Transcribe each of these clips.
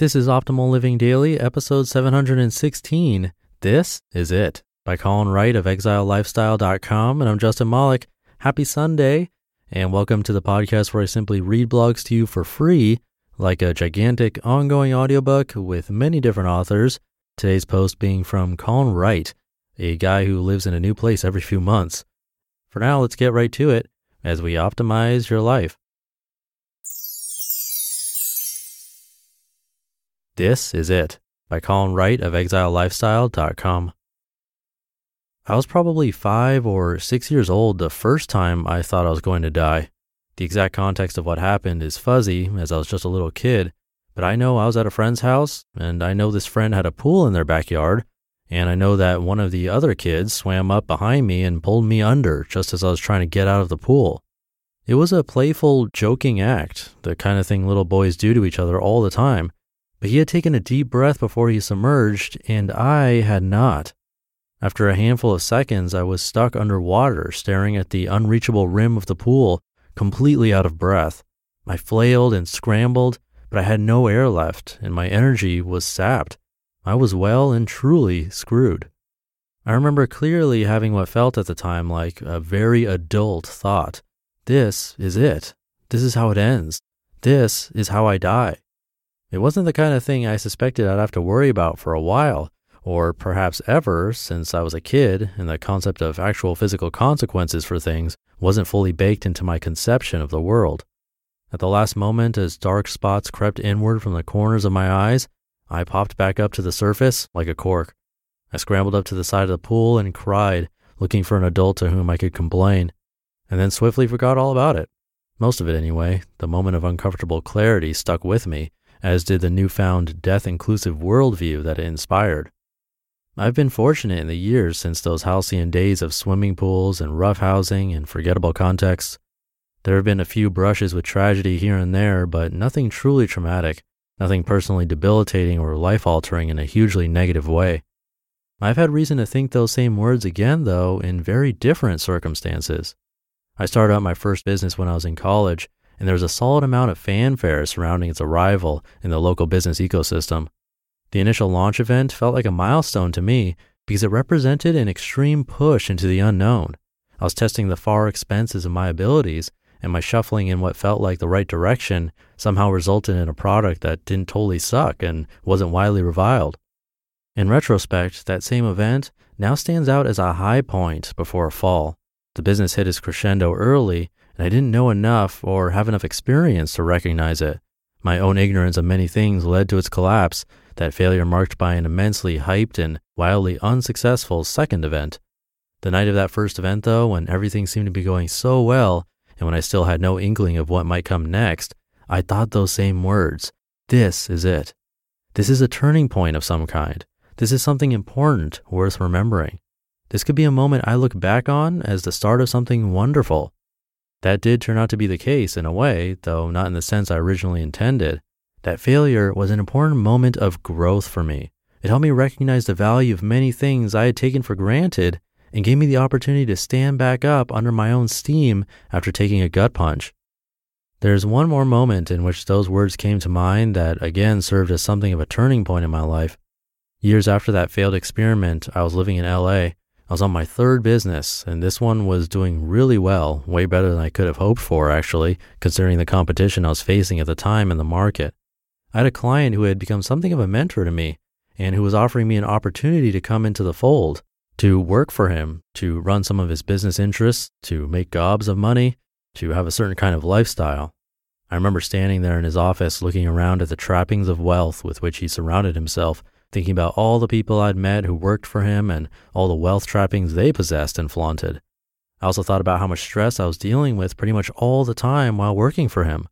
This is Optimal Living Daily, episode 716. This is it by Colin Wright of exilelifestyle.com. And I'm Justin Malik. Happy Sunday, and welcome to the podcast where I simply read blogs to you for free, like a gigantic ongoing audiobook with many different authors. Today's post being from Colin Wright, a guy who lives in a new place every few months. For now, let's get right to it as we optimize your life. This is it by Colin Wright of exilelifestyle.com. I was probably five or six years old the first time I thought I was going to die. The exact context of what happened is fuzzy as I was just a little kid, but I know I was at a friend's house and I know this friend had a pool in their backyard, and I know that one of the other kids swam up behind me and pulled me under just as I was trying to get out of the pool. It was a playful, joking act, the kind of thing little boys do to each other all the time but he had taken a deep breath before he submerged, and I had not. After a handful of seconds, I was stuck underwater, staring at the unreachable rim of the pool, completely out of breath. I flailed and scrambled, but I had no air left, and my energy was sapped. I was well and truly screwed. I remember clearly having what felt at the time like a very adult thought. This is it. This is how it ends. This is how I die. It wasn't the kind of thing I suspected I'd have to worry about for a while, or perhaps ever, since I was a kid and the concept of actual physical consequences for things wasn't fully baked into my conception of the world. At the last moment, as dark spots crept inward from the corners of my eyes, I popped back up to the surface like a cork. I scrambled up to the side of the pool and cried, looking for an adult to whom I could complain, and then swiftly forgot all about it. Most of it, anyway. The moment of uncomfortable clarity stuck with me as did the newfound death inclusive worldview that it inspired. I've been fortunate in the years since those halcyon days of swimming pools and roughhousing and forgettable contexts. There have been a few brushes with tragedy here and there, but nothing truly traumatic, nothing personally debilitating or life altering in a hugely negative way. I've had reason to think those same words again, though, in very different circumstances. I started out my first business when I was in college, and there was a solid amount of fanfare surrounding its arrival in the local business ecosystem. The initial launch event felt like a milestone to me because it represented an extreme push into the unknown. I was testing the far expenses of my abilities, and my shuffling in what felt like the right direction somehow resulted in a product that didn't totally suck and wasn't widely reviled. In retrospect, that same event now stands out as a high point before a fall. The business hit its crescendo early, and I didn't know enough or have enough experience to recognize it. My own ignorance of many things led to its collapse, that failure marked by an immensely hyped and wildly unsuccessful second event. The night of that first event, though, when everything seemed to be going so well, and when I still had no inkling of what might come next, I thought those same words. This is it. This is a turning point of some kind. This is something important, worth remembering. This could be a moment I look back on as the start of something wonderful. That did turn out to be the case in a way, though not in the sense I originally intended. That failure was an important moment of growth for me. It helped me recognize the value of many things I had taken for granted and gave me the opportunity to stand back up under my own steam after taking a gut punch. There's one more moment in which those words came to mind that again served as something of a turning point in my life. Years after that failed experiment, I was living in LA I was on my third business, and this one was doing really well, way better than I could have hoped for, actually, considering the competition I was facing at the time in the market. I had a client who had become something of a mentor to me and who was offering me an opportunity to come into the fold. to work for him, to run some of his business interests, to make gobs of money, to have a certain kind of lifestyle. I remember standing there in his office looking around at the trappings of wealth with which he surrounded himself, thinking about all the people I'd met who worked for him and all the wealth trappings they possessed and flaunted. I also thought about how much stress I was dealing with pretty much all the time while working for him.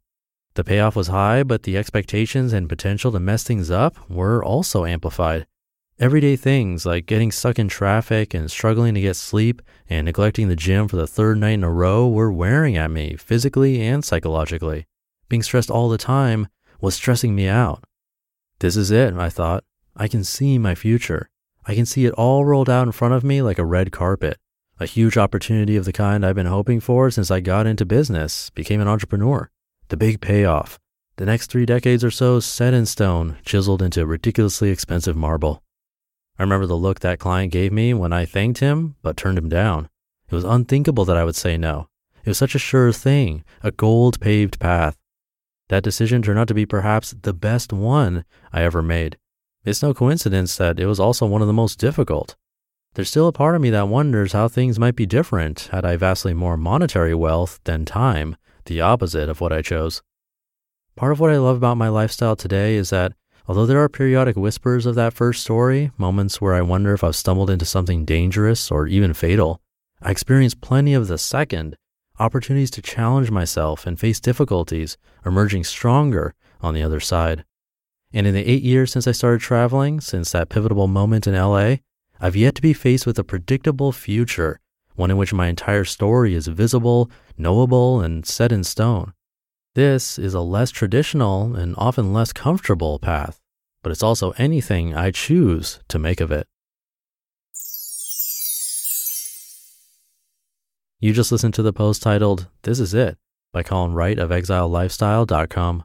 The payoff was high, but the expectations and potential to mess things up were also amplified. Everyday things like getting stuck in traffic and struggling to get sleep and neglecting the gym for the third night in a row were wearing at me physically and psychologically. Being stressed all the time was stressing me out. This is it, I thought. I can see my future. I can see it all rolled out in front of me like a red carpet. A huge opportunity of the kind I've been hoping for since I got into business, became an entrepreneur. The big payoff. The next three decades or so set in stone, chiseled into ridiculously expensive marble. I remember the look that client gave me when I thanked him but turned him down. It was unthinkable that I would say no. It was such a sure thing, a gold paved path. That decision turned out to be perhaps the best one I ever made. It's no coincidence that it was also one of the most difficult. There's still a part of me that wonders how things might be different had I vastly more monetary wealth than time, the opposite of what I chose. Part of what I love about my lifestyle today is that Although there are periodic whispers of that first story, moments where I wonder if I've stumbled into something dangerous or even fatal, I experience plenty of the second, opportunities to challenge myself and face difficulties, emerging stronger on the other side. And in the eight years since I started traveling, since that pivotal moment in LA, I've yet to be faced with a predictable future, one in which my entire story is visible, knowable, and set in stone. This is a less traditional and often less comfortable path, but it's also anything I choose to make of it. You just listened to the post titled, This Is It by Colin Wright of ExileLifestyle.com.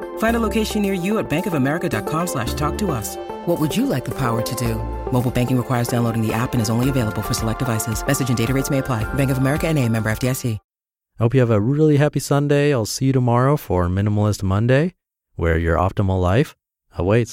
Find a location near you at bankofamerica.com slash talk to us. What would you like the power to do? Mobile banking requires downloading the app and is only available for select devices. Message and data rates may apply. Bank of America and a member FDIC. I hope you have a really happy Sunday. I'll see you tomorrow for Minimalist Monday, where your optimal life awaits.